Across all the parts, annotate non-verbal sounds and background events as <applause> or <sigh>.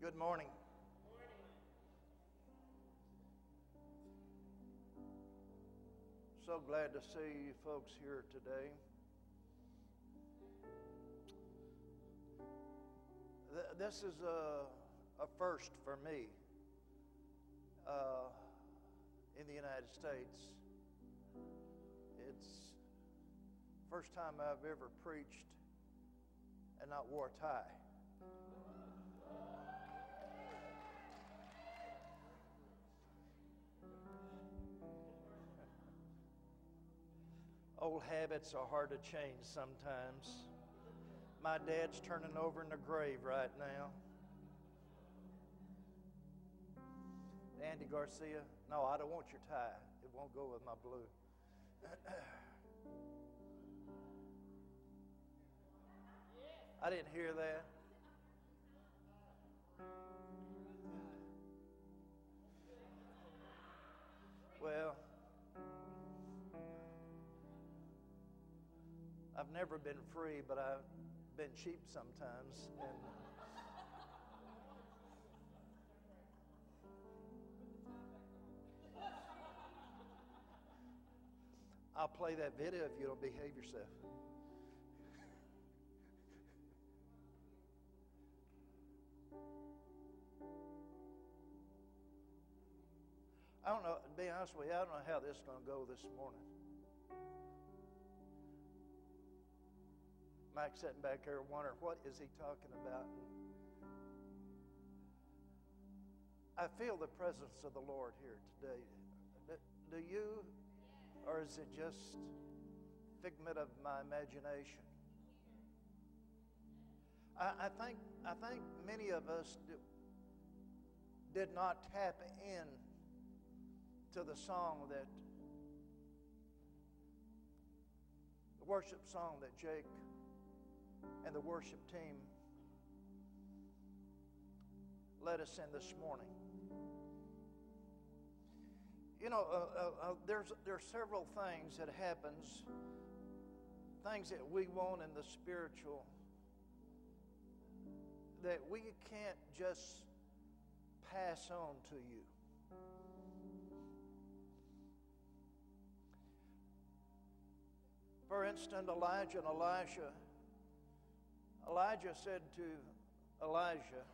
Good morning. So glad to see you folks here today. This is a, a first for me uh, in the United States. It's first time I've ever preached and not wore a tie. Old habits are hard to change sometimes. My dad's turning over in the grave right now. Andy Garcia, no, I don't want your tie. It won't go with my blue. I didn't hear that. Well, I've never been free, but I've been cheap sometimes. And I'll play that video if you don't behave yourself. I don't know, to be honest with you, I don't know how this is going to go this morning. Mike sitting back here wondering, what is he talking about? I feel the presence of the Lord here today. Do you? Or is it just figment of my imagination? I, I think, I think many of us do, did not tap in to the song that, the worship song that Jake and the worship team led us in this morning. You know, uh, uh, uh, there's there's several things that happens, things that we want in the spiritual that we can't just pass on to you. For instance, Elijah and Elisha Elijah said to Elijah,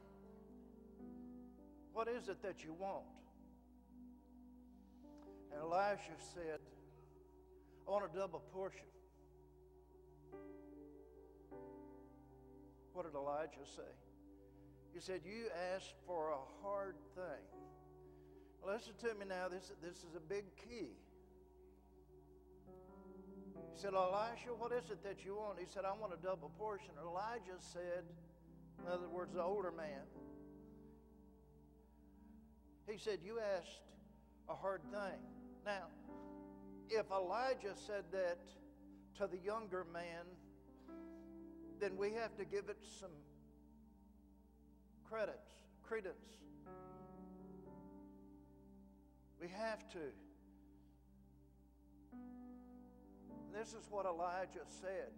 What is it that you want? And Elisha said, I want a double portion. What did Elijah say? He said, You asked for a hard thing. Listen to me now, this, this is a big key. He said, Elisha, what is it that you want? He said, I want a double portion. Elijah said, in other words, the older man, he said, You asked a hard thing. Now, if Elijah said that to the younger man, then we have to give it some credits, credence. We have to. This is what Elijah said.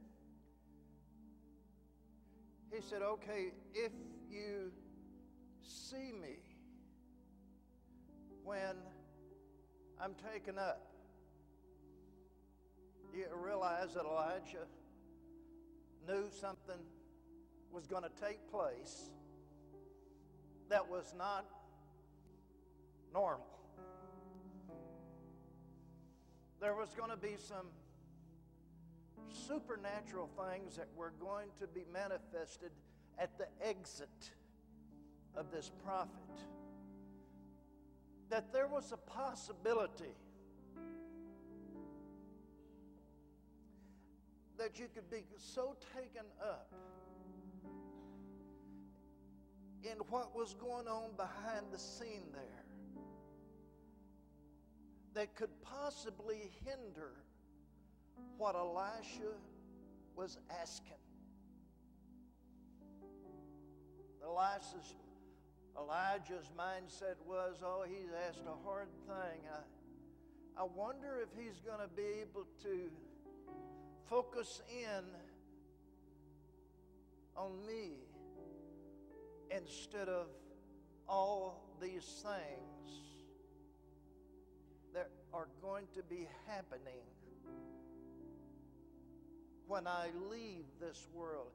He said, Okay, if you see me when I'm taken up, you realize that Elijah knew something was going to take place that was not normal. There was going to be some supernatural things that were going to be manifested at the exit of this prophet. That there was a possibility that you could be so taken up in what was going on behind the scene there that could possibly hinder what Elisha was asking. Elisha's, Elijah's mindset was, oh, he's asked a hard thing. I, I wonder if he's going to be able to focus in on me instead of all these things that are going to be happening when I leave this world.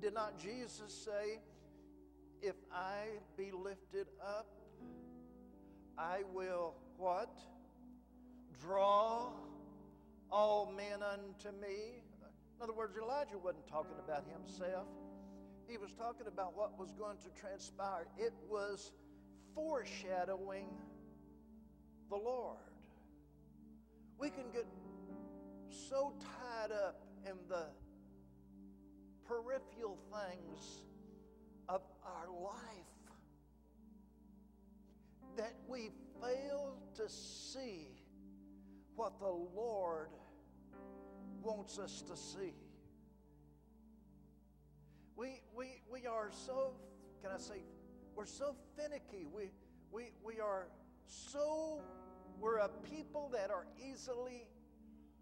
Did not Jesus say, If I be lifted up, I will what? Draw all men unto me. In other words, Elijah wasn't talking about himself. He was talking about what was going to transpire. It was foreshadowing the Lord. We can get so tied up in the peripheral things of our life that we fail to see what the Lord wants us to see. We, we, we are so, can I say, we're so finicky. We, we, we are so, we're a people that are easily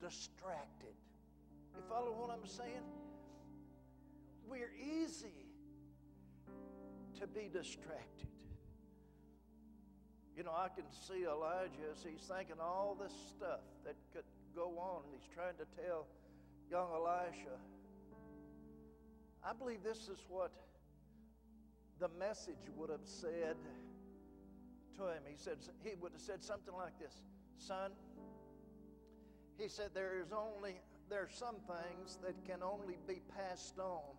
distracted. You follow what I'm saying? We're easy to be distracted. You know, I can see Elijah as he's thinking all this stuff that could go on, and he's trying to tell young Elisha. I believe this is what the message would have said to him. He said he would have said something like this, "Son," he said, "there is only there are some things that can only be passed on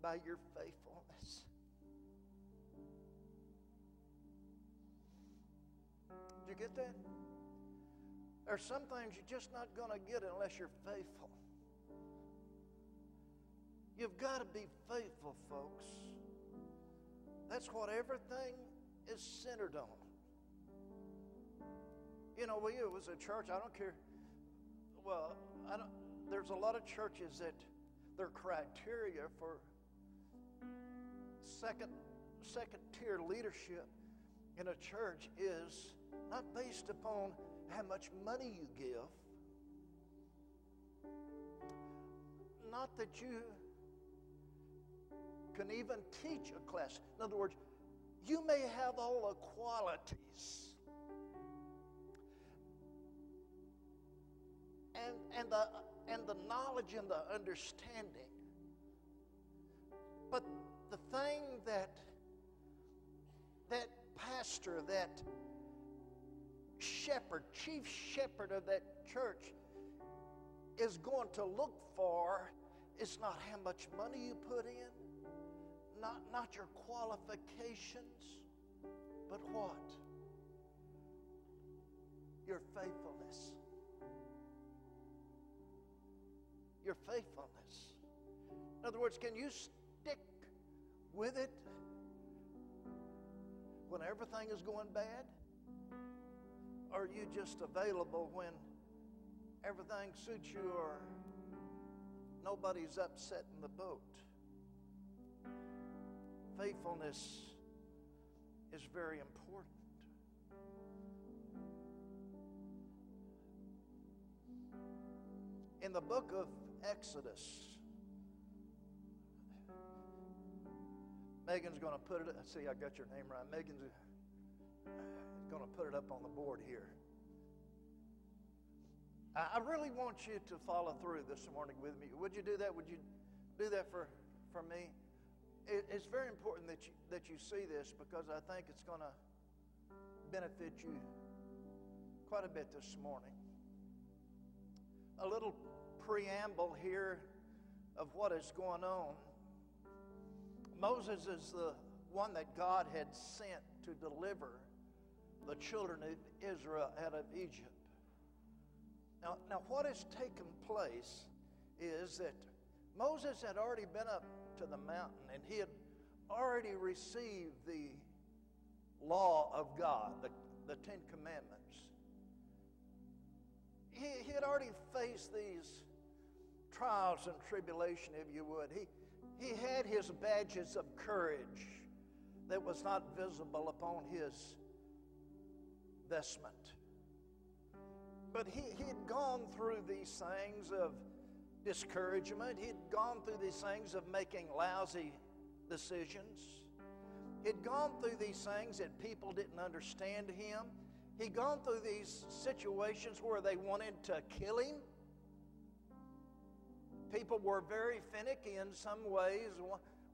by your faithfulness. Did you get that? There are some things you're just not going to get unless you're faithful. You've got to be faithful, folks. That's what everything is centered on. You know, we, it was a church, I don't care. Well, I don't, there's a lot of churches that their criteria for second second tier leadership in a church is not based upon how much money you give, not that you can even teach a class. In other words, you may have all the qualities and, the, and the knowledge and the understanding. But the thing that that pastor, that shepherd, chief shepherd of that church is going to look for is not how much money you put in, not, not your qualifications, but what? Your faithfulness. Your faithfulness. In other words, can you stick with it when everything is going bad? Or are you just available when everything suits you or nobody's upsetting the boat? Faithfulness is very important. In the book of Exodus. Megan's going to put it, see, I got your name right. Megan's going to put it up on the board here. I really want you to follow through this morning with me. Would you do that? Would you do that for, for me? It, it's very important that you, that you see this because I think it's going to benefit you quite a bit this morning. A little preamble here of what is going on. Moses is the one that God had sent to deliver the children of Israel out of Egypt. Now, now what has taken place is that Moses had already been up to the mountain and he had already received the law of God, the, the Ten Commandments. He, he had already faced these trials and tribulation, if you would. He, he had his badges of courage that was not visible upon his vestment. But he, he had gone through these things of discouragement. He'd gone through these things of making lousy decisions. He'd gone through these things that people didn't understand him. He'd gone through these situations where they wanted to kill him. People were very finicky in some ways.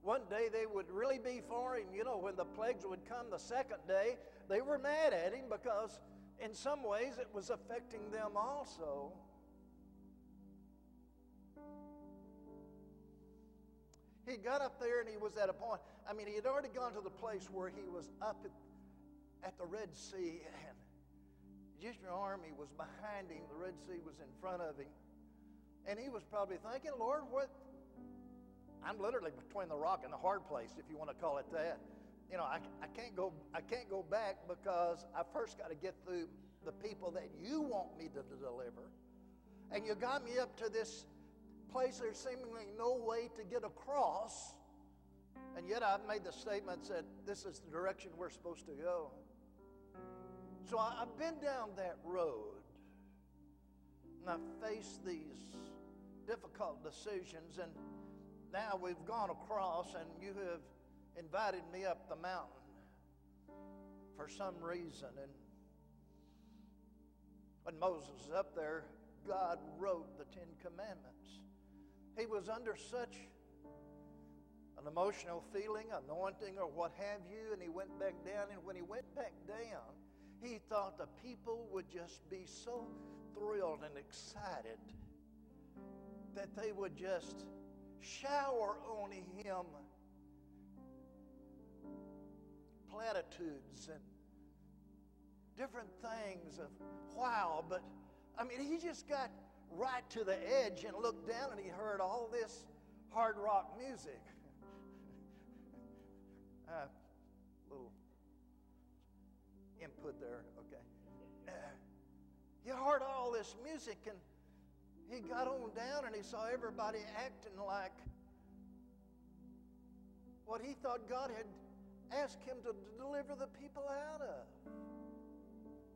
One day they would really be for him. You know, when the plagues would come the second day, they were mad at him because in some ways it was affecting them also. He got up there and he was at a point. I mean, he had already gone to the place where he was up at, at the Red Sea, and <laughs> just your army was behind him. The Red Sea was in front of him. And he was probably thinking, Lord, what? I'm literally between the rock and the hard place, if you want to call it that. You know, I, I can't go I can't go back because I first got to get through the people that you want me to deliver. And you got me up to this place there's seemingly no way to get across. And yet I've made the statements that this is the direction we're supposed to go. So I've been down that road and I've faced these difficult decisions, and now we've gone across, and you have invited me up the mountain for some reason. And when Moses was up there, God wrote the Ten Commandments. He was under such an emotional feeling, anointing, or what have you, and he went back down. And when he went back down, he thought the people would just be so thrilled and excited that they would just shower on him platitudes and different things of wow. But I mean, he just got right to the edge and looked down and he heard all this hard rock music. <laughs> uh, little input there, okay. Uh, he heard all this music and he got on down and he saw everybody acting like what he thought God had asked him to deliver the people out of.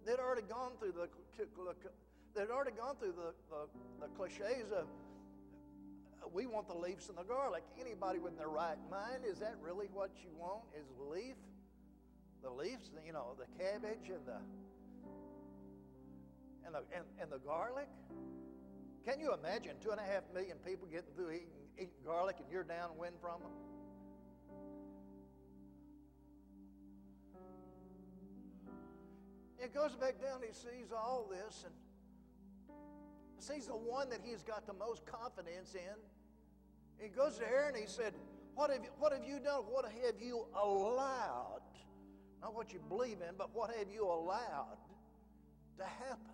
They'd already gone through the they'd already gone through the, the, the cliches of we want the leaves and the garlic. Anybody with their right mind, is that really what you want? Is leaf? The leaves, you know, the cabbage and the and the and, and the garlic? Can you imagine two and a half million people getting through eating, eating garlic and you're downwind from them? He goes back down, he sees all this and sees the one that he's got the most confidence in. He goes there and he said, What have you, what have you done? What have you allowed? Not what you believe in, but what have you allowed to happen?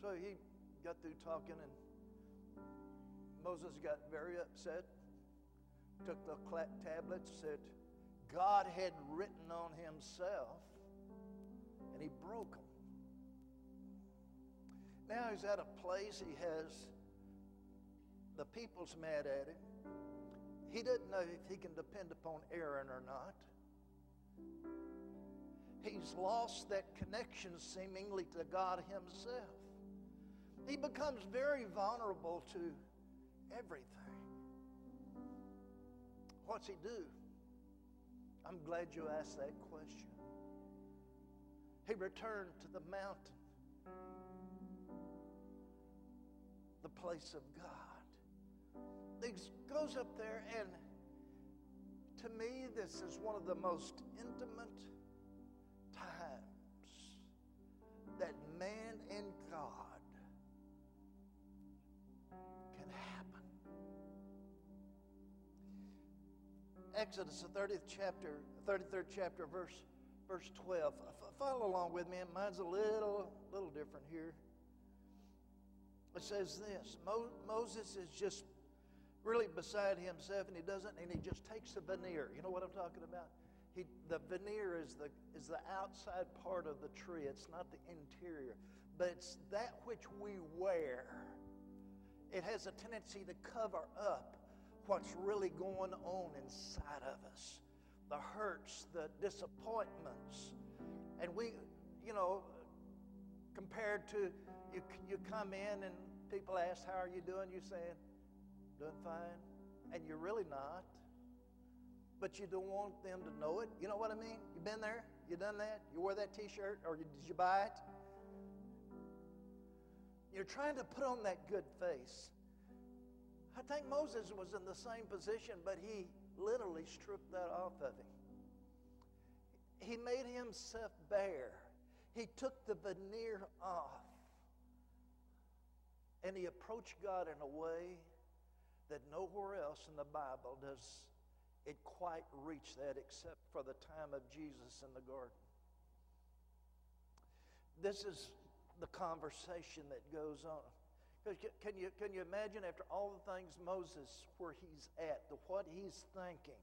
So he got through talking, and Moses got very upset. Took the tablets, said, God had written on himself, and he broke them. Now he's at a place he has the people's mad at him. He doesn't know if he can depend upon Aaron or not. He's lost that connection seemingly to God Himself. He becomes very vulnerable to everything. What's he do? I'm glad you asked that question. He returned to the mountain, the place of God. He goes up there, and to me, this is one of the most intimate Exodus, the 30th chapter, 33rd chapter, verse, verse 12. Follow along with me. Mine's a little, little different here. It says this Mo- Moses is just really beside himself and he doesn't and he just takes the veneer you know what i'm talking about he, the veneer is the, is the outside part of the tree it's not the interior but it's that which we wear it has a tendency to cover up what's really going on inside of us the hurts the disappointments and we you know compared to you, you come in and people ask how are you doing you saying doing fine, and you're really not. but you don't want them to know it. You know what I mean? You've been there? You done that? You wore that T-shirt, or did you buy it? You're trying to put on that good face. I think Moses was in the same position, but he literally stripped that off of him. He made himself bare. He took the veneer off. And he approached God in a way that nowhere else in the Bible does it quite reach that except for the time of Jesus in the garden. This is the conversation that goes on. Can you, can you imagine after all the things Moses, where he's at, the, what he's thinking?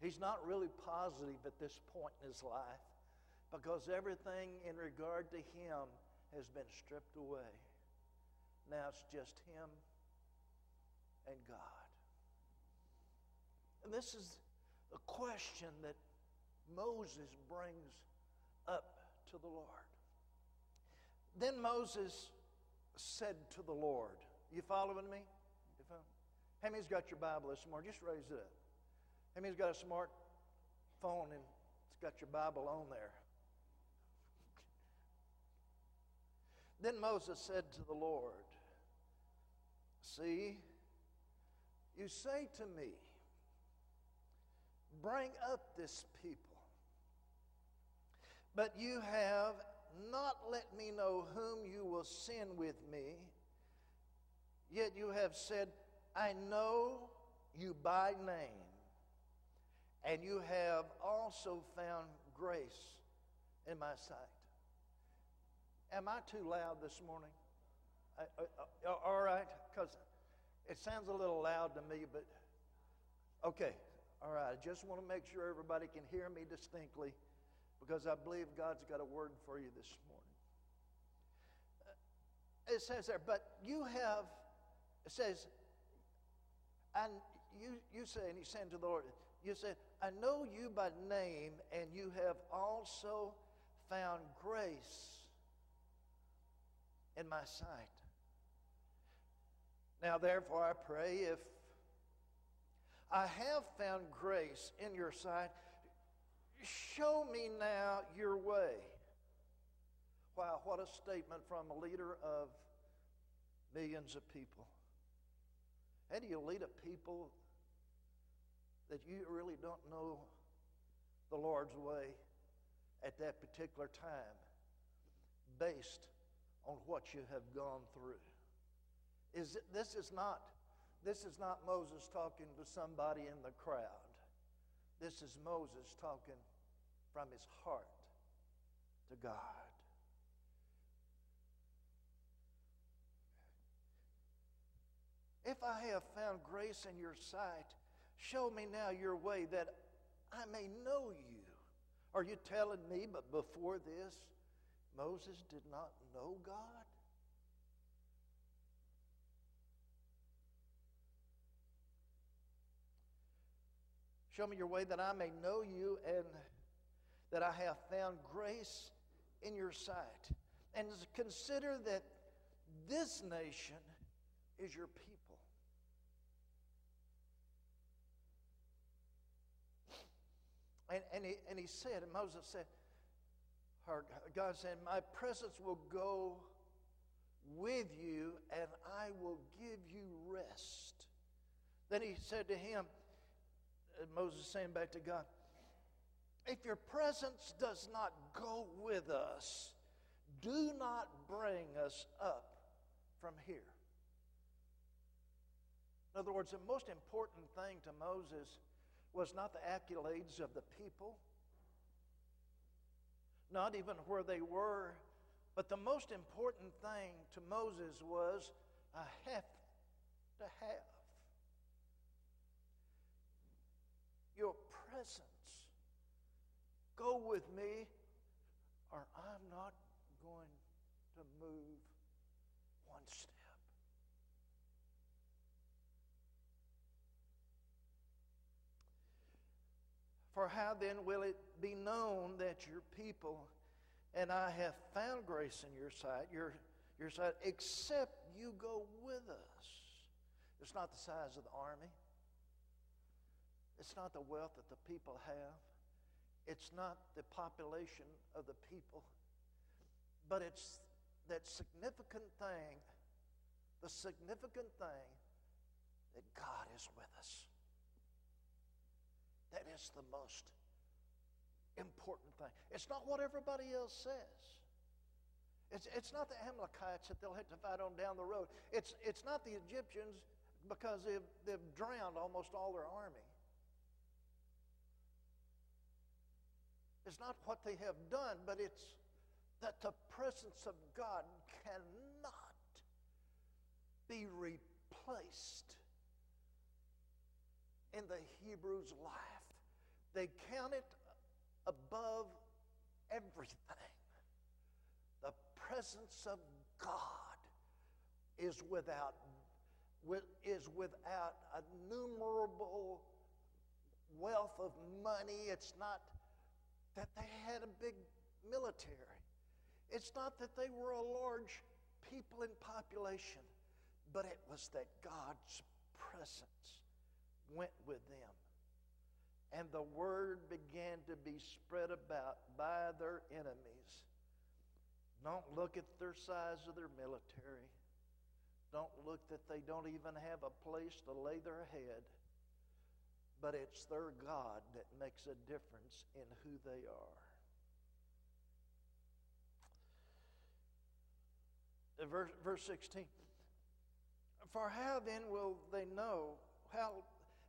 He's not really positive at this point in his life because everything in regard to him has been stripped away. Now it's just him and God. And this is a question that Moses brings up to the Lord. Then Moses said to the Lord, You following me? You following? How many's got your Bible this morning? Just raise it up. How many's got a smart phone and it's got your Bible on there? <laughs> Then Moses said to the Lord, See, you say to me, Bring up this people. But you have not let me know whom you will send with me. Yet you have said, I know you by name, and you have also found grace in my sight. Am I too loud this morning? I, I, all right, because it sounds a little loud to me, but okay. All right, I just want to make sure everybody can hear me distinctly because I believe God's got a word for you this morning. Uh, it says there, but you have, it says, and you, you say, and he's saying to the Lord, you say, I know you by name, and you have also found grace in my sight. Now, therefore, I pray if I have found grace in your sight, show me now your way. Wow, what a statement from a leader of millions of people. How do you lead a people that you really don't know the Lord's way at that particular time based on what you have gone through? Is it, this is not this is not Moses talking to somebody in the crowd. This is Moses talking from his heart to God. If I have found grace in your sight, show me now your way that I may know you. Are you telling me, but before this, Moses did not know God? Show me your way that I may know you and that I have found grace in your sight. And consider that this nation is your people. And, and, he, and he said, and Moses said, God said, My presence will go with you and I will give you rest. Then he said to him, Uh, Moses saying back to God, if your presence does not go with us, do not bring us up from here. In other words, the most important thing to Moses was not the accolades of the people, not even where they were, but the most important thing to Moses was I have to have your presence. Go with me, or I'm not going to move one step. For how then will it be known that your people and I have found grace in your sight, your, your sight, except you go with us? It's not the size of the army. It's not the wealth that the people have, it's not the population of the people, but it's that significant thing, the significant thing that God is with us. That is the most important thing. It's not what everybody else says. It's, it's not the Amalekites that they'll have to fight on down the road. It's, it's not the Egyptians because they've, they've drowned almost all their army. It's not what they have done, but it's that the presence of God cannot be replaced in the Hebrews' life. They count it above everything. The presence of God is without is without a numerable wealth of money. It's not that they had a big military. It's not that they were a large people in population, but it was that God's presence went with them. And the word began to be spread about by their enemies. Don't look at their size of their military. Don't look that they don't even have a place to lay their head. But it's their God that makes a difference in who they are. verse, verse 16. For how then will they know? How,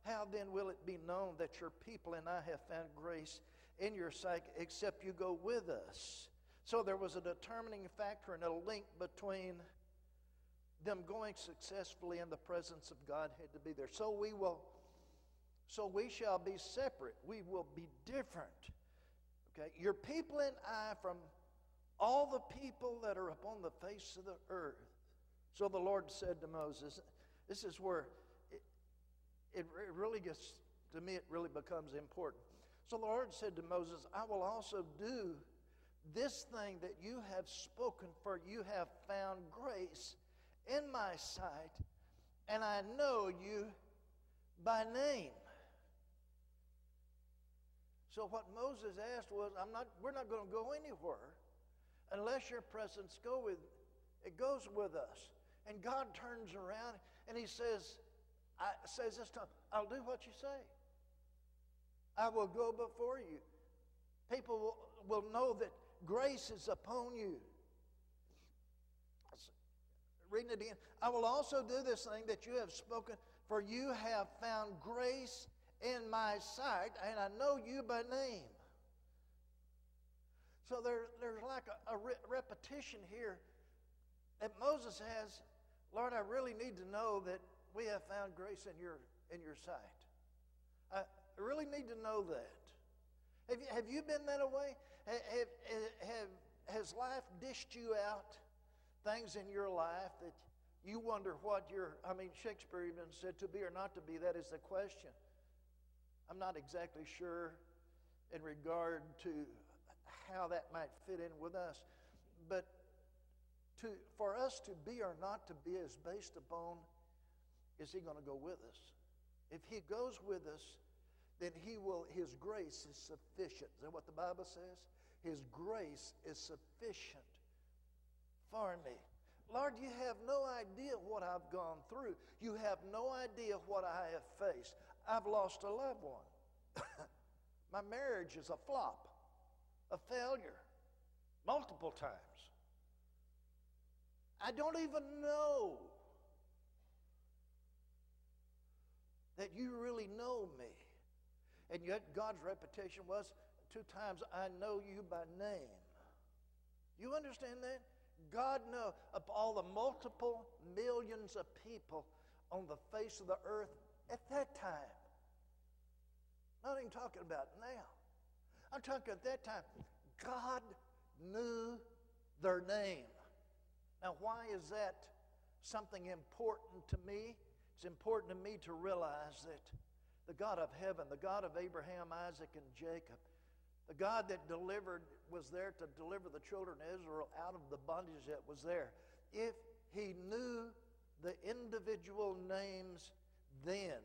how then will it be known that your people and I have found grace in your sight except you go with us? So there was a determining factor and a link between them going successfully in the presence of God had to be there. So we will, so we shall be separate. We will be different. Okay? Your people and I from all the people that are upon the face of the earth. So the Lord said to Moses, This is where it, it really gets, to me, it really becomes important. So the Lord said to Moses, I will also do this thing that you have spoken, for you have found grace in my sight, and I know you by name. So what Moses asked was, I'm not, we're not going to go anywhere unless your presence go with it goes with us. And God turns around and he says, I says this time, I'll do what you say. I will go before you. People will, will know that grace is upon you. Reading it again. I will also do this thing that you have spoken, for you have found grace in my sight, and I know you by name. So there, there's like a, a re- repetition here that Moses has. Lord, I really need to know that we have found grace in your, in your sight. I really need to know that. Have you, have you been that way? Have, have, has life dished you out things in your life that you wonder what your, I mean, Shakespeare even said to be or not to be, that is the question. I'm not exactly sure in regard to how that might fit in with us. But to, for us to be or not to be is based upon is he going to go with us? If he goes with us, then he will, his grace is sufficient. Is that what the Bible says? His grace is sufficient for me. Lord, you have no idea what I've gone through. You have no idea what I have faced. I've lost a loved one. <coughs> My marriage is a flop a failure multiple times. I don't even know that you really know me. And yet God's reputation was two times I know you by name. You understand that? God knows of all the multiple millions of people on the face of the earth at that time. I'm not even talking about now. I'm talking at that time, God knew their name. Now, why is that something important to me? It's important to me to realize that the God of heaven, the God of Abraham, Isaac, and Jacob, the God that delivered was there to deliver the children of Israel out of the bondage that was there. If he knew the individual names then,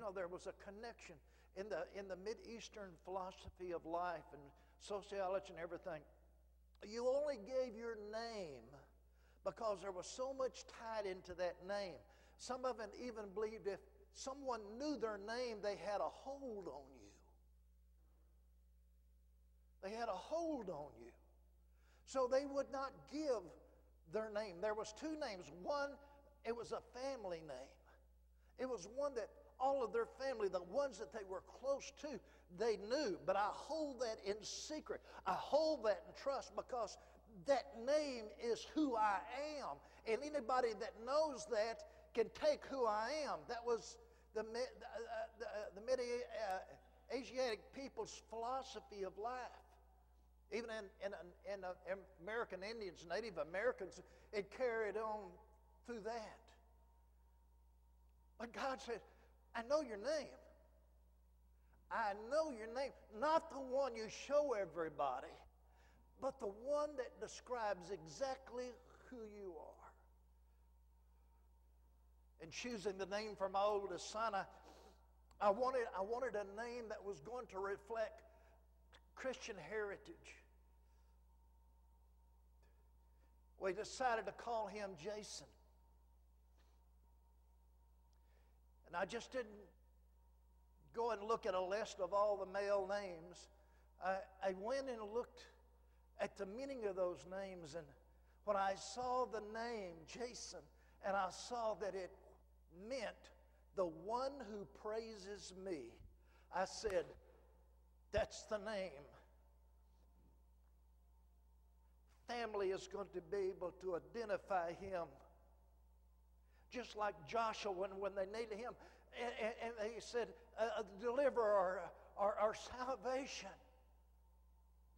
know, there was a connection in the, in the Mid-Eastern philosophy of life and sociology and everything. You only gave your name because there was so much tied into that name. Some of them even believed if someone knew their name, they had a hold on you. They had a hold on you. So they would not give their name. There was two names. One, it was a family name. It was one that all of their family, the ones that they were close to, they knew. But I hold that in secret. I hold that in trust because that name is who I am. And anybody that knows that can take who I am. That was the, uh, uh, the, uh, the, the Mid-Asiatic people's philosophy of life. Even in, in, in, in American Indians, Native Americans, it carried on through that. But God said, I know your name. I know your name. Not the one you show everybody, but the one that describes exactly who you are. In choosing the name for my oldest son, I, I, wanted, I wanted a name that was going to reflect Christian heritage. We decided to call him Jason. And I just didn't go and look at a list of all the male names. I, I went and looked at the meaning of those names, and when I saw the name Jason, and I saw that it meant the one who praises me, I said, That's the name. Family is going to be able to identify him just like Joshua when, when they needed him. And, and they said, uh, uh deliver our, our, our salvation.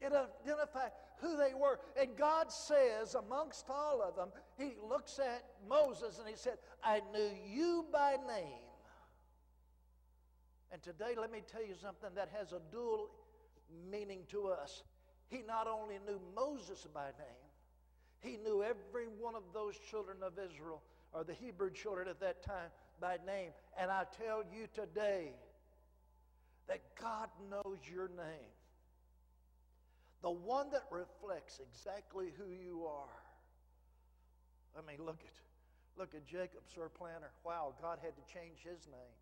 It identified who they were. And God says, amongst all of them, He looks at Moses and He said, I knew you by name. And today, let me tell you something that has a dual meaning to us. He not only knew Moses by name, he knew every one of those children of Israel or the Hebrew children at that time by name. And I tell you today that God knows your name. The one that reflects exactly who you are. I mean, look at look at Jacob, supplanter. Wow, God had to change his name.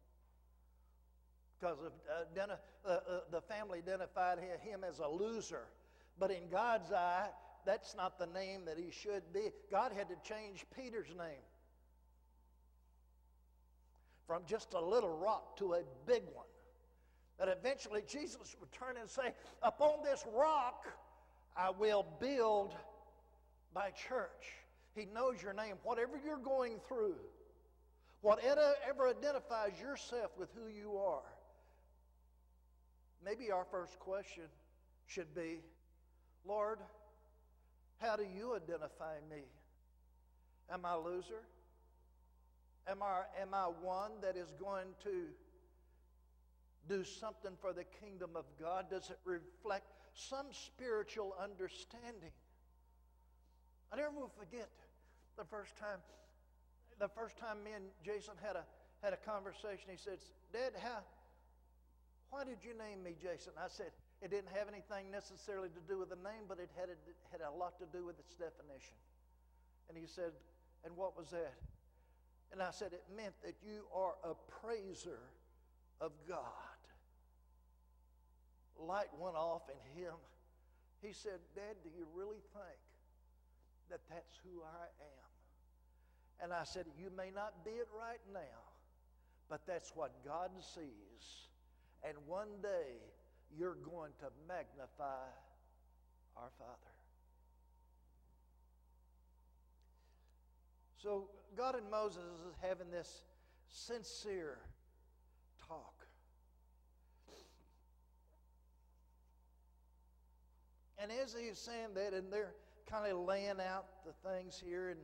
Because of, uh, uh, uh, the family identified him as a loser. But in God's eye, that's not the name that he should be. God had to change Peter's name from just a little rock to a big one. That eventually Jesus would turn and say, Upon this rock I will build my church. He knows your name. Whatever you're going through, whatever identifies yourself with who you are, maybe our first question should be Lord, how do you identify me? Am I a loser? Am I, am I one that is going to do something for the kingdom of God? Does it reflect some spiritual understanding? I never will forget the first time, the first time me and Jason had a, had a conversation. He said, Dad, how, why did you name me Jason? I said, it didn't have anything necessarily to do with the name, but it had a, had a lot to do with its definition. And he said, and what was that? And I said, It meant that you are a praiser of God. Light went off in him. He said, Dad, do you really think that that's who I am? And I said, You may not be it right now, but that's what God sees. And one day you're going to magnify our Father. So God and Moses is having this sincere talk. And as he's saying that, and they're kind of laying out the things here, and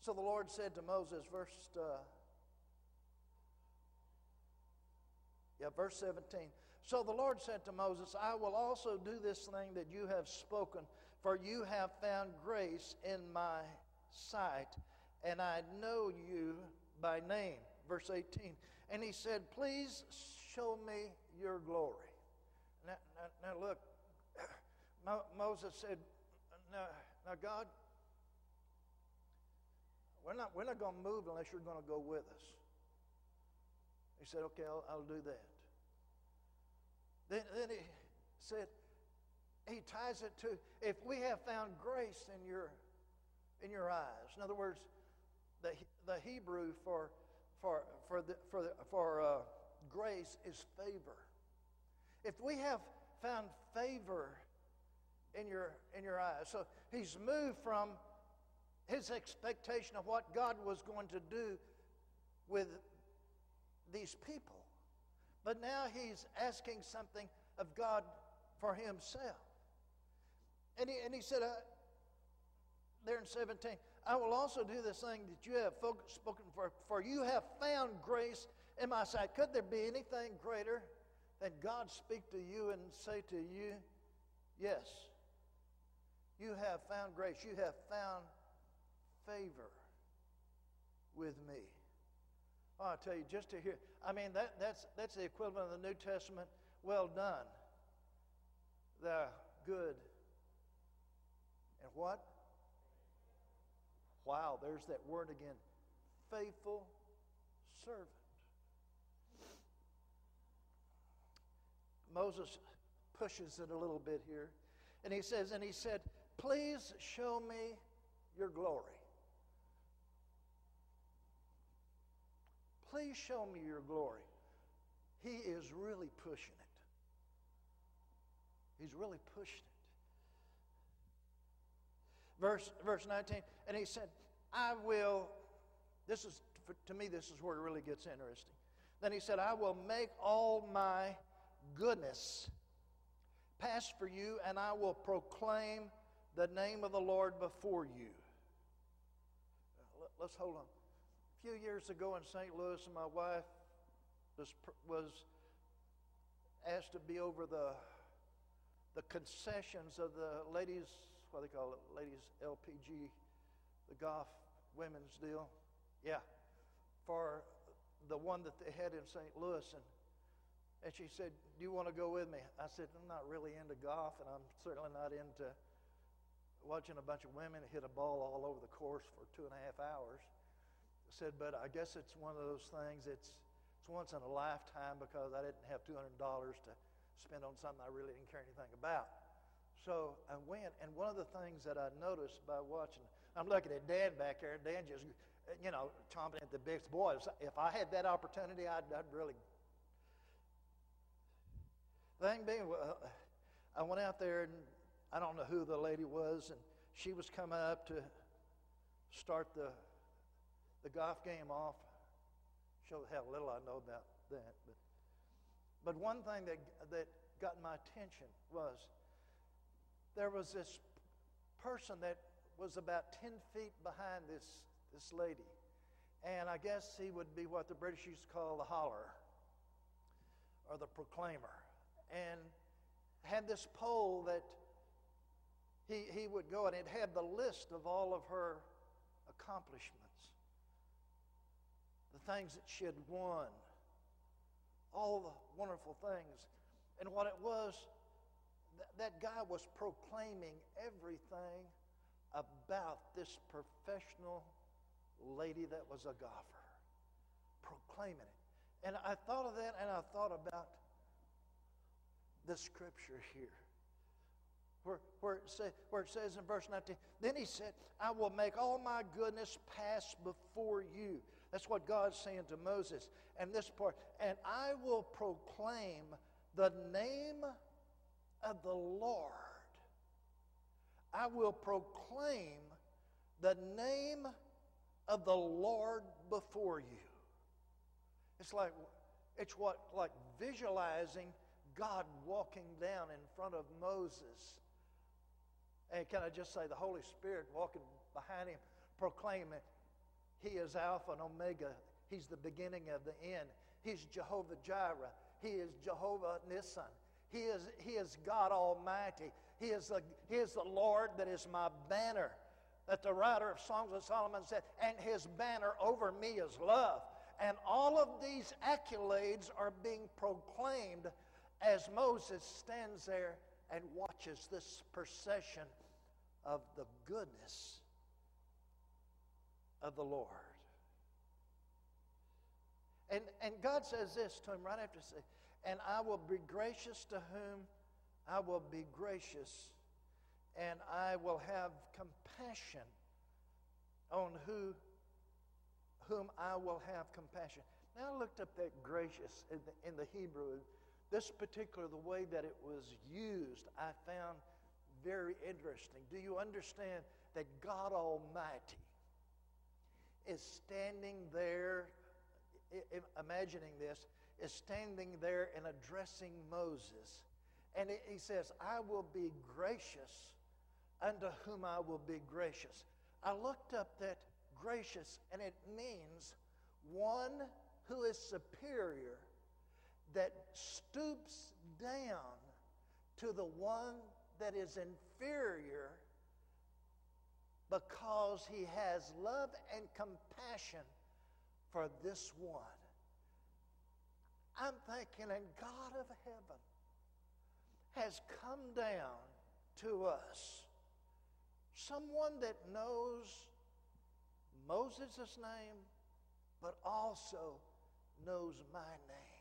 so the Lord said to Moses, verse uh, yeah, verse 17. So the Lord said to Moses, I will also do this thing that you have spoken, for you have found grace in my sight, and I know you by name. verse 18. And he said, Please show me your glory. Now, now, now look, <clears throat> Mo- Moses said, now, now, God, we're not, we're not going to move unless you're going to go with us. He said, Okay, I'll, I'll do that. Then, then he said, he ties it to if we have found grace in your in your eyes. In other words, the the Hebrew for for for the, for the, for uh, grace is favor. If we have found favor in your in your eyes, so he's moved from his expectation of what God was going to do with these people, but now he's asking something of God for himself. And he, and he said, uh, there in 17, I will also do this thing that you have spoken for, for you have found grace in my sight. Could there be anything greater than God speak to you and say to you, Yes, you have found grace, you have found favor with me. Oh, I tell you, just to hear, I mean, that, that's, that's the equivalent of the New Testament, well done, the good and what? Wow, there's that word again. Faithful servant. Moses pushes it a little bit here. And he says, and he said, Please show me your glory. Please show me your glory. He is really pushing it. He's really pushing it verse, verse 19. And he said, I will, this is, to me, this is where it really gets interesting. Then he said, I will make all my goodness pass for you, and I will proclaim the name of the Lord before you. Let's hold on. A few years ago in St. Louis, my wife was, was asked to be over the, the concessions of the ladies' what do they call it, ladies LPG, the golf women's deal. Yeah, for the one that they had in St. Louis. And, and she said, Do you want to go with me? I said, I'm not really into golf, and I'm certainly not into watching a bunch of women hit a ball all over the course for two and a half hours. I said, But I guess it's one of those things, it's, it's once in a lifetime because I didn't have $200 to spend on something I really didn't care anything about. So I went, and one of the things that I noticed by watching, I'm looking at Dan back there. and Dan just, you know, chomping at the bits. Boy, if I had that opportunity, I'd, I'd really. Thing being, I went out there, and I don't know who the lady was, and she was coming up to start the the golf game off. Show how little I know about that, but but one thing that that got my attention was there was this person that was about 10 feet behind this, this lady. And I guess he would be what the British used to call the holler or the proclaimer. And had this pole that he, he would go, and it had the list of all of her accomplishments, the things that she had won, all the wonderful things. And what it was, that guy was proclaiming everything about this professional lady that was a golfer, proclaiming it. And I thought of that and I thought about the scripture here. Where, where, it say, where it says in verse 19, then he said, I will make all my goodness pass before you. That's what God's saying to Moses. And this part, and I will proclaim the name of the Lord. I will proclaim the name of the Lord before you. It's like it's what like visualizing God walking down in front of Moses. And can I just say the Holy Spirit walking behind him, proclaiming, He is Alpha and Omega. He's the beginning of the end. He's Jehovah Jireh. He is Jehovah Nissi. He is, he is God Almighty. He is, the, he is the Lord that is my banner. That the writer of Songs of Solomon said, and his banner over me is love. And all of these accolades are being proclaimed as Moses stands there and watches this procession of the goodness of the Lord. And, and God says this to him right after, and I will be gracious to whom I will be gracious, and I will have compassion on who, whom I will have compassion. Now I looked up that gracious in the, in the Hebrew. This particular, the way that it was used, I found very interesting. Do you understand that God Almighty is standing there, imagining this, is standing there and addressing Moses. And he says, I will be gracious unto whom I will be gracious. I looked up that gracious, and it means one who is superior that stoops down to the one that is inferior because he has love and compassion for this one. I'm thinking, and God of heaven has come down to us, someone that knows Moses' name, but also knows my name.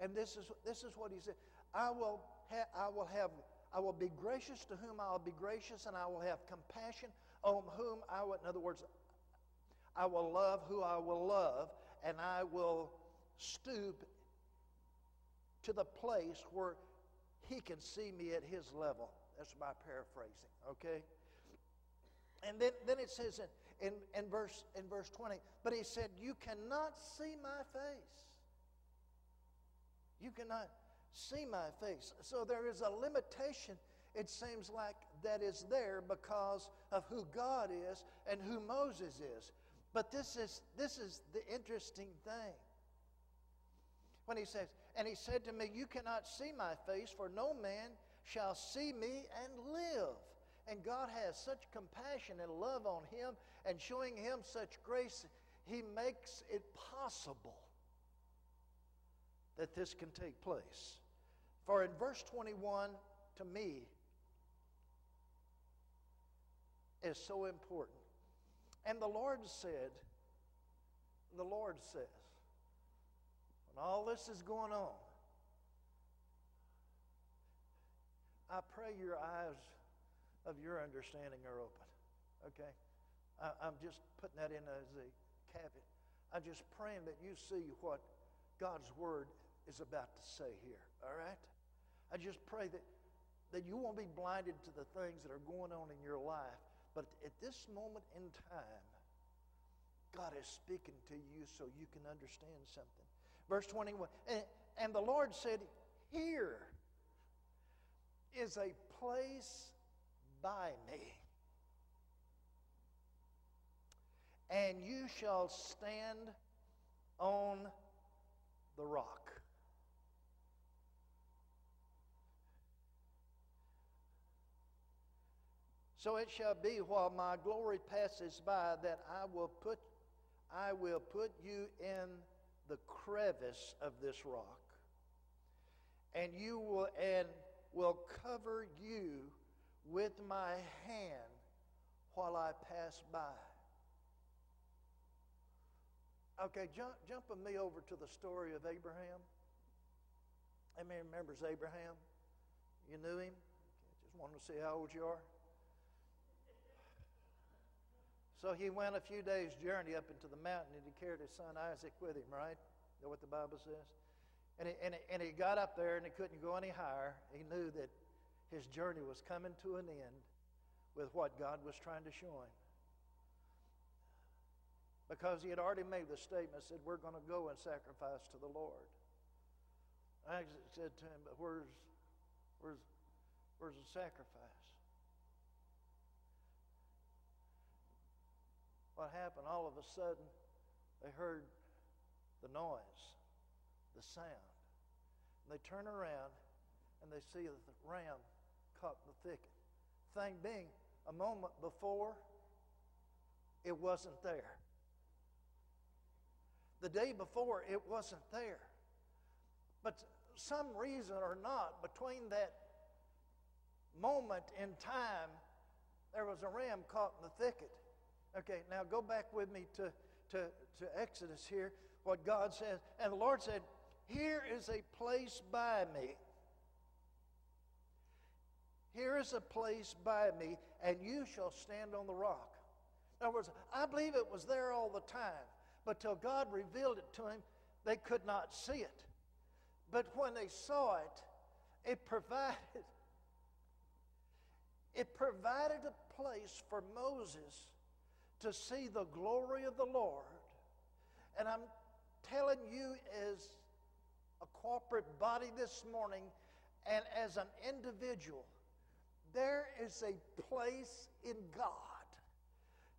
And this is, this is what he said I will, ha- I will have I will be gracious to whom I will be gracious, and I will have compassion on whom I will, in other words, I will love who I will love, and I will stoop to the place where he can see me at his level. That's my paraphrasing, okay? And then, then it says in, in, in, verse, in verse 20, but he said, You cannot see my face. You cannot see my face. So there is a limitation, it seems like, that is there because of who God is and who Moses is. But this is, this is the interesting thing. When he says, And he said to me, You cannot see my face, for no man shall see me and live. And God has such compassion and love on him and showing him such grace, he makes it possible that this can take place. For in verse 21, to me, is so important. And the Lord said, the Lord when all this is going on, I pray your eyes of your understanding are open. Okay? I, am just putting that in as a caveat. I'm just praying that you see what God's Word is about to say here. All right? I just pray that, that you won't be blinded to the things that are going on in your life. But at this moment in time, God is speaking to you so you can understand something. Verse 21 And, the Lord said, Here is a place by me, and you shall stand on the rock. So it shall be while my glory passes by that I will put I will put you in the crevice of this rock. And you will and will cover you with my hand while I pass by. Okay, jump, jump with me over to the story of Abraham. How remembers Abraham? You knew him? Just wanted to see how old you are. So he went a few days' journey up into the mountain and he carried his son Isaac with him, right? Is that what the Bible says? And he, and, he, and he got up there and he couldn't go any higher. He knew that his journey was coming to an end with what God was trying to show him. Because he had already made the statement, said, We're going to go and sacrifice to the Lord. Isaac said to him, But where's, where's, where's the sacrifice? What happened? All of a sudden, they heard the noise, the sound. And they turn around and they see the ram caught in the thicket. Thing being, a moment before, it wasn't there. The day before, it wasn't there. But some reason or not, between that moment in time, there was a ram caught in the thicket. Okay, now go back with me to, to, to Exodus here, what God says. And the Lord said, Here is a place by me. Here is a place by me, and you shall stand on the rock. In other words, I believe it was there all the time, but till God revealed it to him, they could not see it. But when they saw it, it provided it provided a place for Moses to see the glory of the Lord. And I'm telling you, as a corporate body this morning and as an individual, there is a place in God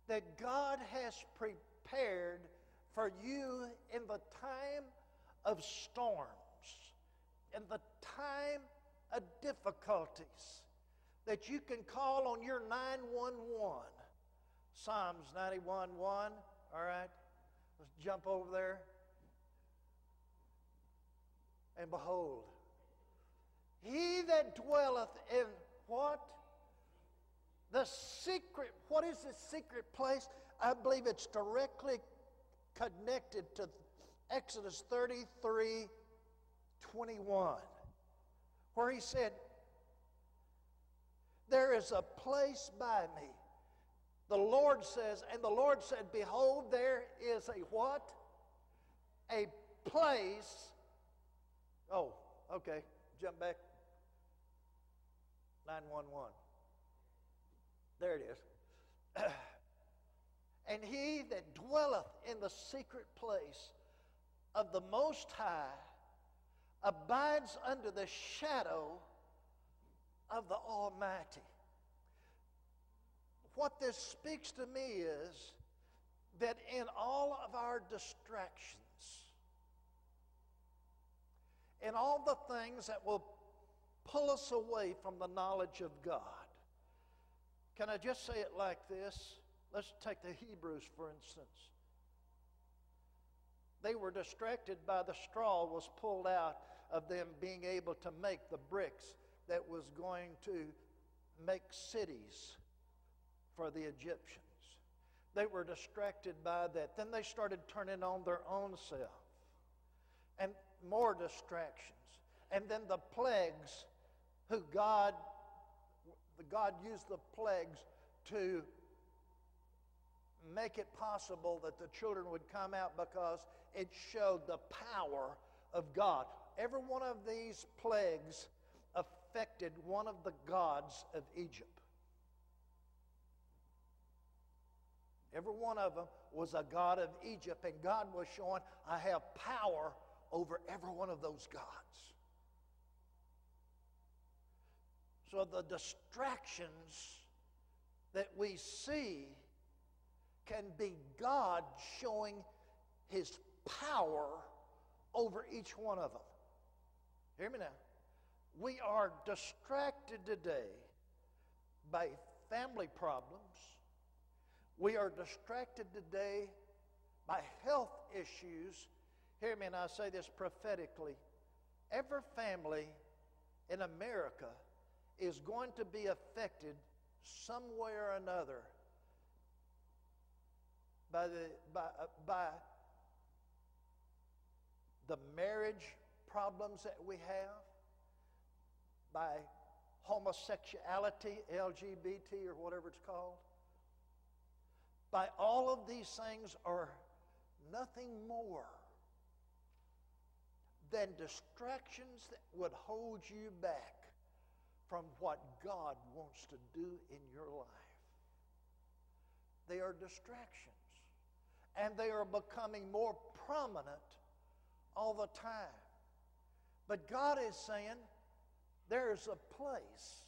that God has prepared for you in the time of storms, in the time of difficulties, that you can call on your 911. Psalms 91 1. All right, let's jump over there. And behold, he that dwelleth in what? The secret. What is the secret place? I believe it's directly connected to Exodus 33 21, where he said, There is a place by me. The Lord says, and the Lord said, Behold, there is a what? A place. Oh, okay. Jump back 911. There it is. <clears throat> and he that dwelleth in the secret place of the Most High abides under the shadow of the Almighty. What this speaks to me is that in all of our distractions, in all the things that will pull us away from the knowledge of God. Can I just say it like this? Let's take the Hebrews, for instance. They were distracted by the straw was pulled out of them being able to make the bricks that was going to make cities for the Egyptians. They were distracted by that. Then they started turning on their own self and more distractions. And then the plagues who God, God used the plagues to make it possible that the children would come out because it showed the power of God. Every one of these plagues affected one of the gods of Egypt. Every one of them was a god of Egypt, and God was showing, I have power over every one of those gods. So the distractions that we see can be God showing his power over each one of them. Hear me now. We are distracted today by family problems. We are distracted today by health issues. Hear me, and I say this prophetically. Every family in America is going to be affected some way or another by the, by, uh, by the marriage problems that we have, by homosexuality, LGBT, or whatever it's called. By all of these things are nothing more than distractions that would hold you back from what God wants to do in your life. They are distractions. And they are becoming more prominent all the time. But God is saying there's a place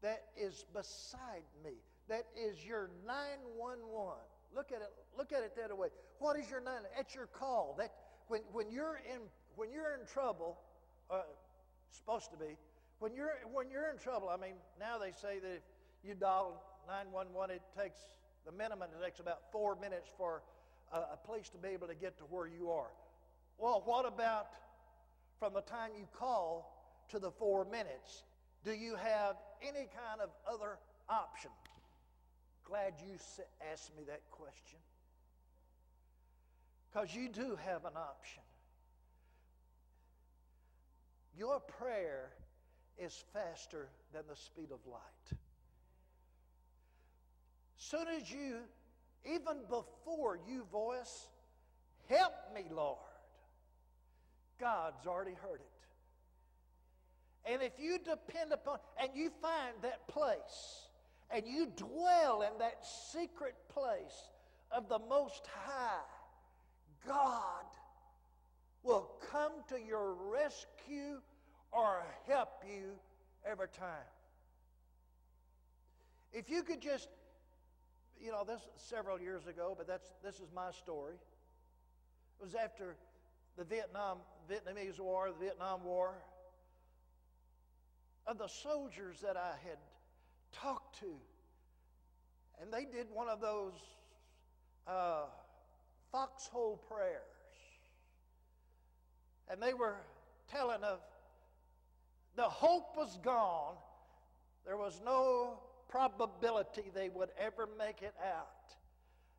that is beside me, that is your 911. Look at it, look at it that way. What is your 9? At your call. That when, when you're in when you're in trouble, uh, supposed to be. When you're, when you're in trouble, I mean, now they say that if you dial 911, it takes, the minimum, it takes about four minutes for a, a place to be able to get to where you are. Well, what about from the time you call to the four minutes? Do you have any kind of other option? Glad you asked me that question. Because you do have an option. Your prayer is faster than the speed of light. Soon as you, even before you voice, help me, Lord, God's already heard it. And if you depend upon, and you find that place, and you dwell in that secret place of the Most High, God will come to your rescue or help you every time. If you could just, you know, this several years ago, but that's this is my story. It was after the Vietnam Vietnamese War, the Vietnam War. Of the soldiers that I had talked to, and they did one of those uh, foxhole prayers. And they were telling of the hope was gone. There was no probability they would ever make it out.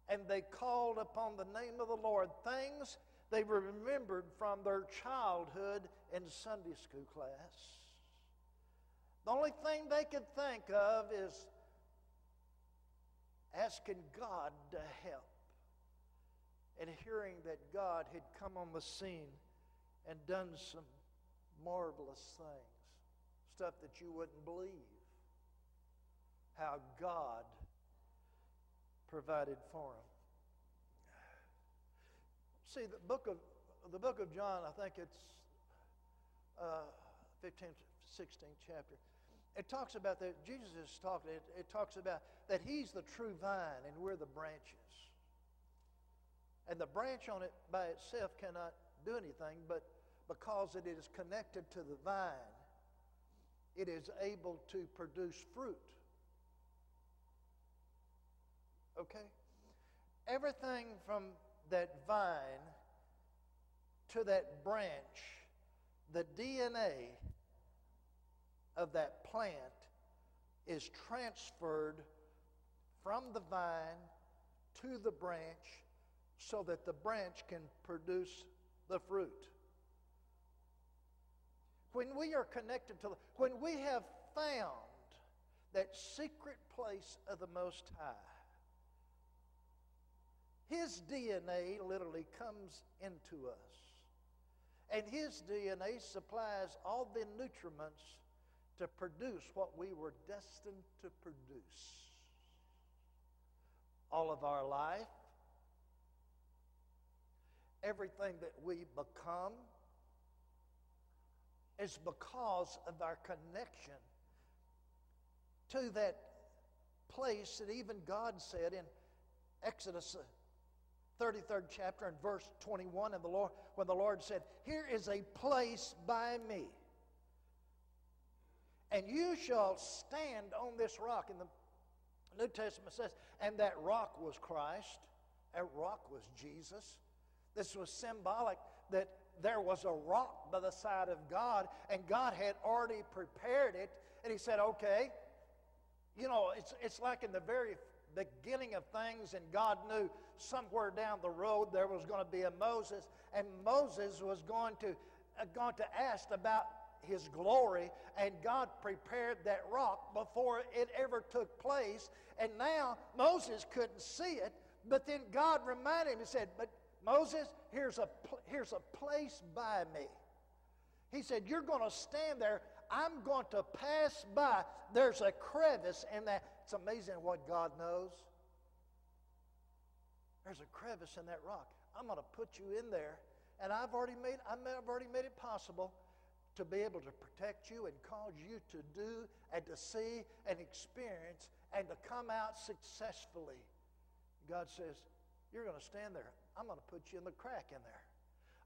And they called upon the name of the Lord things they remembered from their childhood in Sunday school class. The only thing they could think of is asking God to help and hearing that God had come on the scene and done some marvelous things, stuff that you wouldn't believe. How God provided for them. See, the book of the book of John, I think it's uh, 15th, 16th chapter. It talks about that. Jesus is talking. It, it talks about that He's the true vine and we're the branches. And the branch on it by itself cannot do anything, but because it is connected to the vine, it is able to produce fruit. Okay? Everything from that vine to that branch, the DNA of that plant is transferred from the vine to the branch so that the branch can produce the fruit. When we are connected to, when we have found that secret place of the Most High, His DNA literally comes into us. And His DNA supplies all the nutriments to produce what we were destined to produce. All of our life, everything that we become is because of our connection to that place that even God said in Exodus uh, 33rd chapter and verse 21 and the Lord when the Lord said, "Here is a place by me, and you shall stand on this rock." And the New Testament says, "And that rock was Christ. That rock was Jesus." This was symbolic that there was a rock by the side of God, and God had already prepared it. And He said, Okay, you know, it's, it's like in the very beginning of things, and God knew somewhere down the road there was going to be a Moses, and Moses was going to, uh, going to ask about his glory, and God prepared that rock before it ever took place. And now Moses couldn't see it, but then God reminded him and said, But Moses, here's a, here's a place by me. He said, You're going to stand there. I'm going to pass by. There's a crevice in that. It's amazing what God knows. There's a crevice in that rock. I'm going to put you in there. And I've already made, I've already made it possible to be able to protect you and cause you to do and to see and experience and to come out successfully. God says, You're going to stand there. I'm going to put you in the crack in there.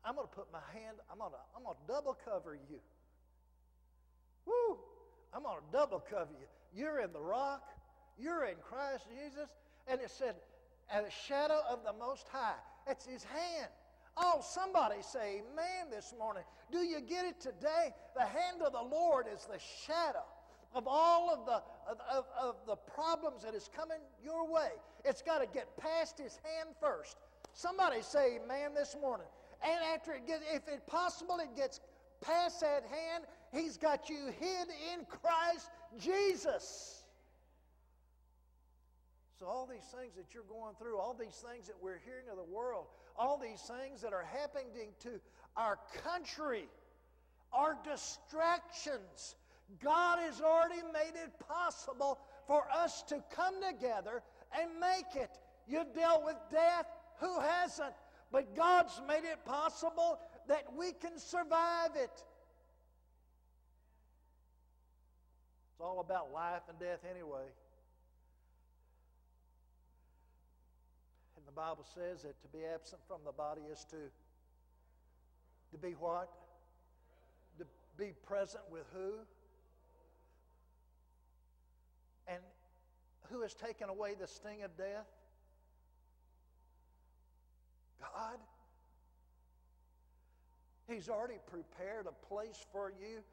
I'm going to put my hand, I'm going to, I'm going to double cover you. Woo! I'm going to double cover you. You're in the rock. You're in Christ Jesus. And it said, at the shadow of the Most High. That's His hand. Oh, somebody say amen this morning. Do you get it today? The hand of the Lord is the shadow of all of the, of, of, the problems that is coming your way. It's got to get past His hand first. Somebody say amen this morning. And after it gets, if it possible, it gets past that hand, He's got you hid in Christ Jesus. So, all these things that you're going through, all these things that we're hearing of the world, all these things that are happening to our country are distractions. God has already made it possible for us to come together and make it. You've dealt with death, who hasn't? But God's made it possible that we can survive it. It's all about life and death anyway. Bible says that to be absent from the body is to to be what? To be present with who? And who has taken away the sting of death? God. He's already prepared a place for you.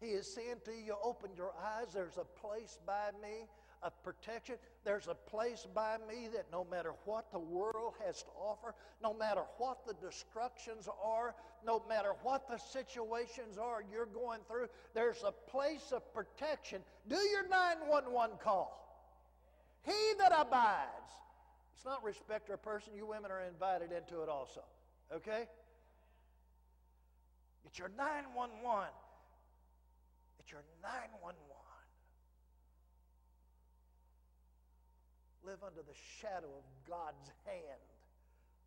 He is saying to you, open your eyes. There's a place by me of protection. There's a place by me that no matter what the world has to offer, no matter what the destructions are, no matter what the situations are you're going through, there's a place of protection. Do your 911 call. He that abides. It's not respect of person. You women are invited into it also. Okay? It's your 911. It's your 911. Live under the shadow of God's hand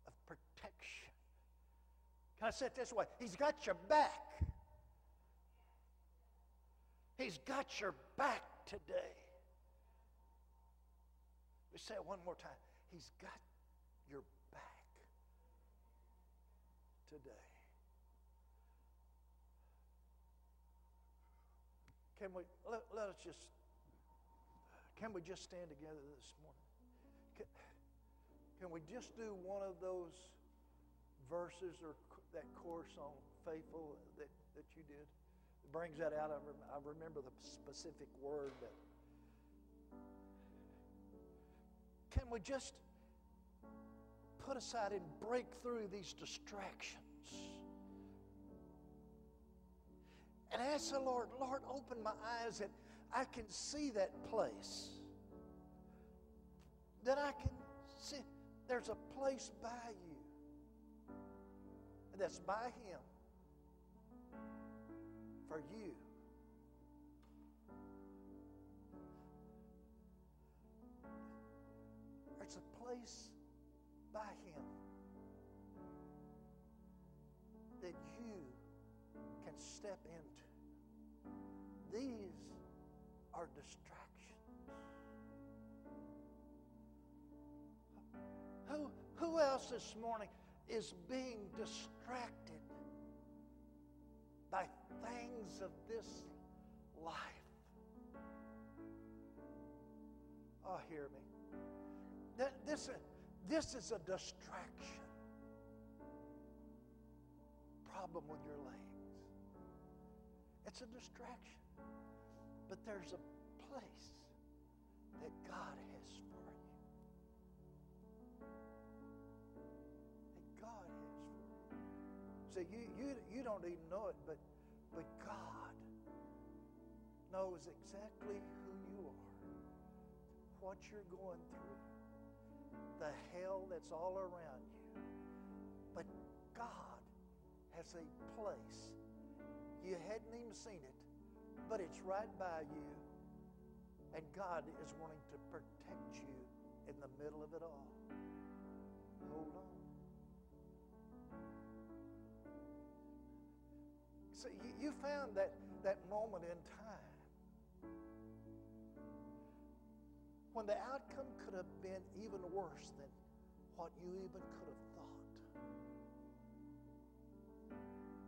of protection. Can I say it this way? He's got your back. He's got your back today. We say it one more time. He's got your back today. Can we let, let us just can we just stand together this morning? Can, can we just do one of those verses or that course on faithful that, that you did? It brings that out. I, rem- I remember the specific word that. Can we just put aside and break through these distractions? And ask the Lord, Lord, open my eyes that I can see that place that I can sit. there's a place by you that's by Him for you. There's a place by Him that you can step into. These are distractions. Who, else this morning is being distracted by things of this life? Oh, hear me. This, uh, this is a distraction. Problem with your legs. It's a distraction. But there's a place that God has So you, you, you don't even know it, but, but God knows exactly who you are, what you're going through, the hell that's all around you. But God has a place. You hadn't even seen it but it's right by you. And God is wanting to protect you in the middle of it all. Hold on. So you, you found that, that moment in time when the outcome could have been even worse than what you even could have thought.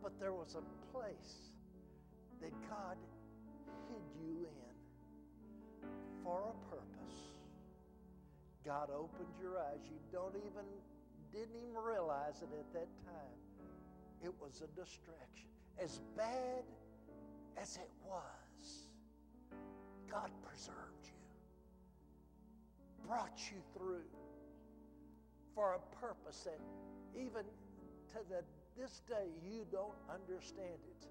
But there was a place that God hid you in for a purpose. God opened your eyes. You don't even didn't even realize it at that time. It was a distraction. As bad as it was, God preserved you, brought you through for a purpose that even to the, this day you don't understand it,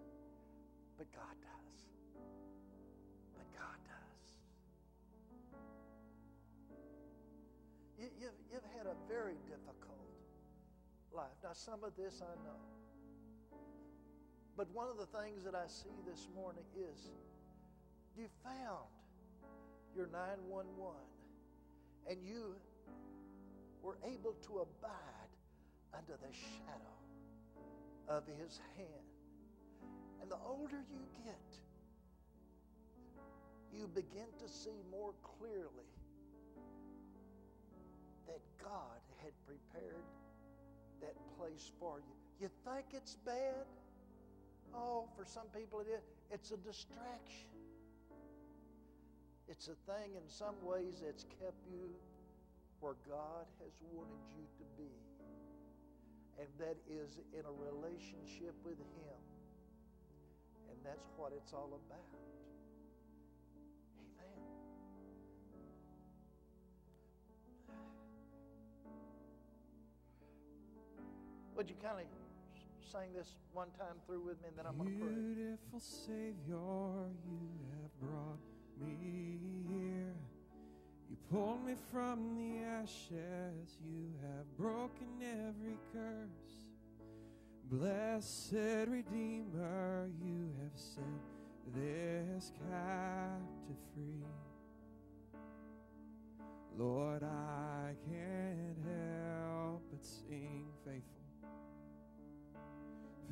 but God does. But God does. You, you've, you've had a very difficult life. Now, some of this I know. But one of the things that I see this morning is you found your 911 and you were able to abide under the shadow of his hand. And the older you get, you begin to see more clearly that God had prepared that place for you. You think it's bad? Oh, for some people it is. It's a distraction. It's a thing in some ways that's kept you where God has wanted you to be. And that is in a relationship with Him. And that's what it's all about. Amen. <sighs> Would you kind of sing this one time through with me, and then I'm going to pray. Beautiful Savior, you have brought me here. You pulled me from the ashes, you have broken every curse. Blessed Redeemer, you have set this captive free. Lord, I can't help but sing faithful.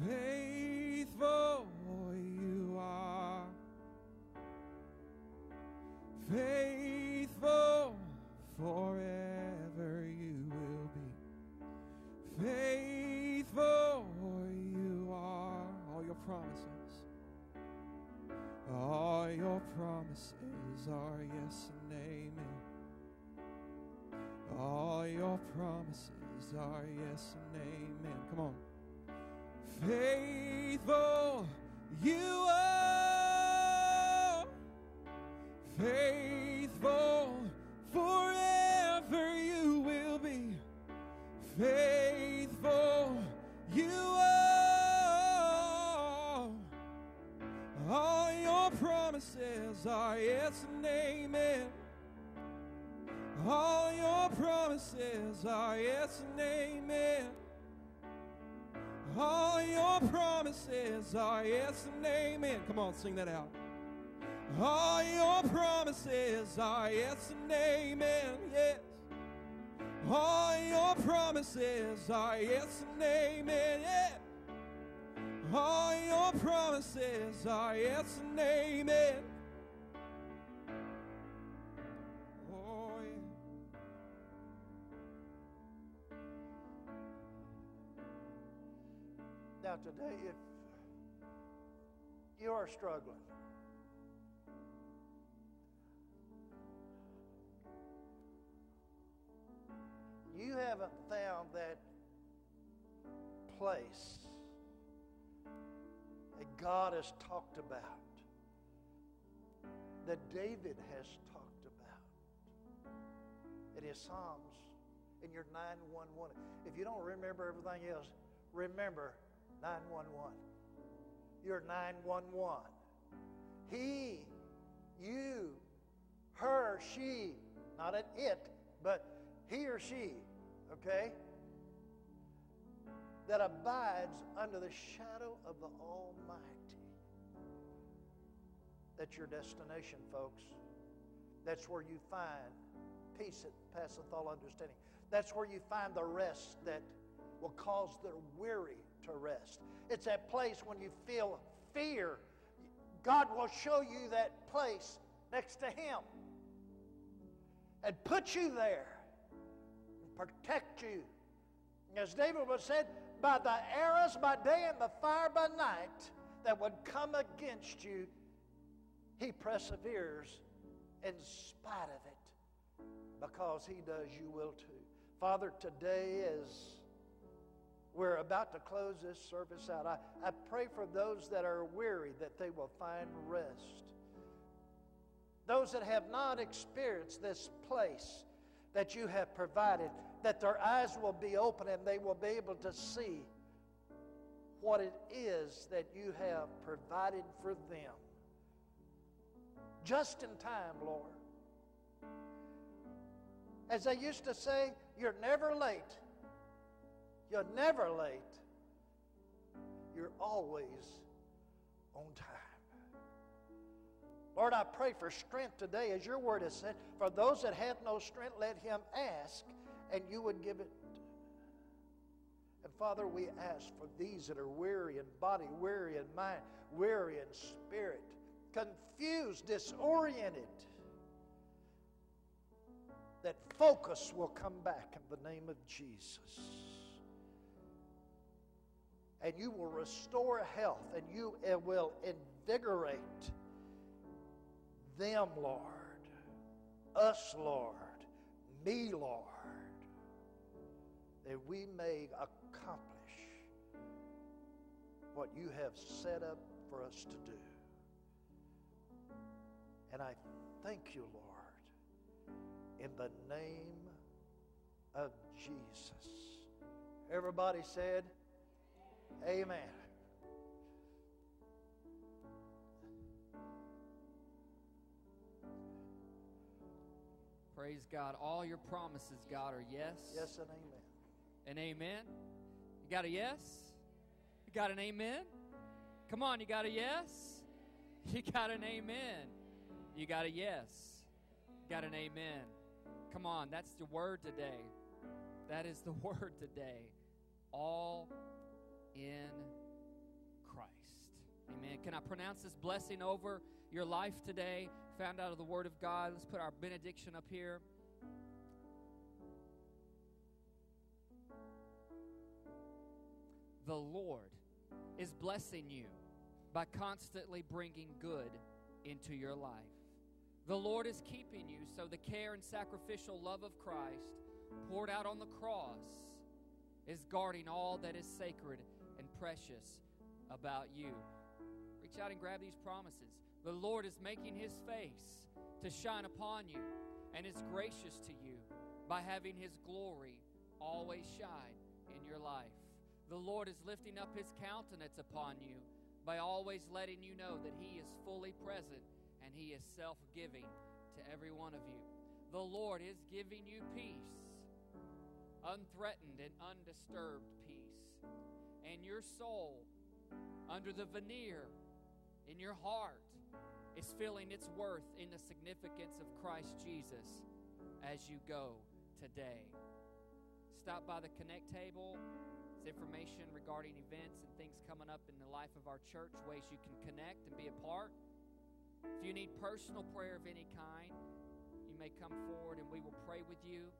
Faithful you are. Faithful forever you will be. Faithful you are. All your promises. All your promises are yes and amen. All your promises are yes and amen. Faithful you are, faithful forever you will be, faithful you are. All your promises are yes and amen. All your promises are yes and amen. All your promises are yes and amen. Come on, sing that out. All your promises are yes and amen. Yes. All your promises are yes and amen. Yeah. All your promises are yes and amen. Now, today, if you are struggling, you haven't found that place that God has talked about, that David has talked about in his Psalms, in your 911. If you don't remember everything else, remember 911. You're 911. He, you, her, she, not an it, but he or she, okay? That abides under the shadow of the Almighty. That's your destination, folks. That's where you find peace that passeth all understanding. That's where you find the rest that will cause the weary to rest. It's that place when you feel fear. God will show you that place next to Him and put you there and protect you. As David was said, by the arrows by day and the fire by night that would come against you, he perseveres in spite of it because He does, you will too. Father, today as we're about to close this service out, I, I pray for those that are weary that they will find rest. Those that have not experienced this place that you have provided, that their eyes will be open and they will be able to see what it is that you have provided for them. Just in time, Lord. As they used to say, you're never late. You're never late. You're always on time. Lord, I pray for strength today, as your word has said. For those that have no strength, let him ask, and you would give it. And Father, we ask for these that are weary in body, weary in mind, weary in spirit, confused, disoriented, that focus will come back in the name of Jesus. And you will restore health and you eh, will invigorate them, Lord, us, Lord, me, Lord, that we may accomplish what you have set up for us to do. And I thank you, Lord, in the name of Jesus. Everybody said, Amen. Praise God. All your promises, God, are yes. Yes and amen. And amen. You got a yes? You got an amen? Come on, you got a yes? <laughs> You got an amen. You got a yes. You got an amen. Come on, that's the word today. That is the <laughs> word today. All in Christ. Amen. Can I pronounce this blessing over your life today? Found out of the Word of God. Let's put our benediction up here. The Lord is blessing you by constantly bringing good into your life. The Lord is keeping you so the care and sacrificial love of Christ poured out on the cross is guarding all that is sacred precious about you. Reach out and grab these promises. The Lord is making his face to shine upon you and is gracious to you by having his glory always shine in your life. The Lord is lifting up his countenance upon you by always letting you know that he is fully present and he is self giving to every one of you. The Lord is giving you peace, unthreatened and undisturbed peace. And your soul, under the veneer in your heart, is feeling its worth in the significance of Christ Jesus as you go today. Stop by the Connect table. It's information regarding events and things coming up in the life of our church, ways you can connect and be a part. If you need personal prayer of any kind, you may come forward and we will pray with you.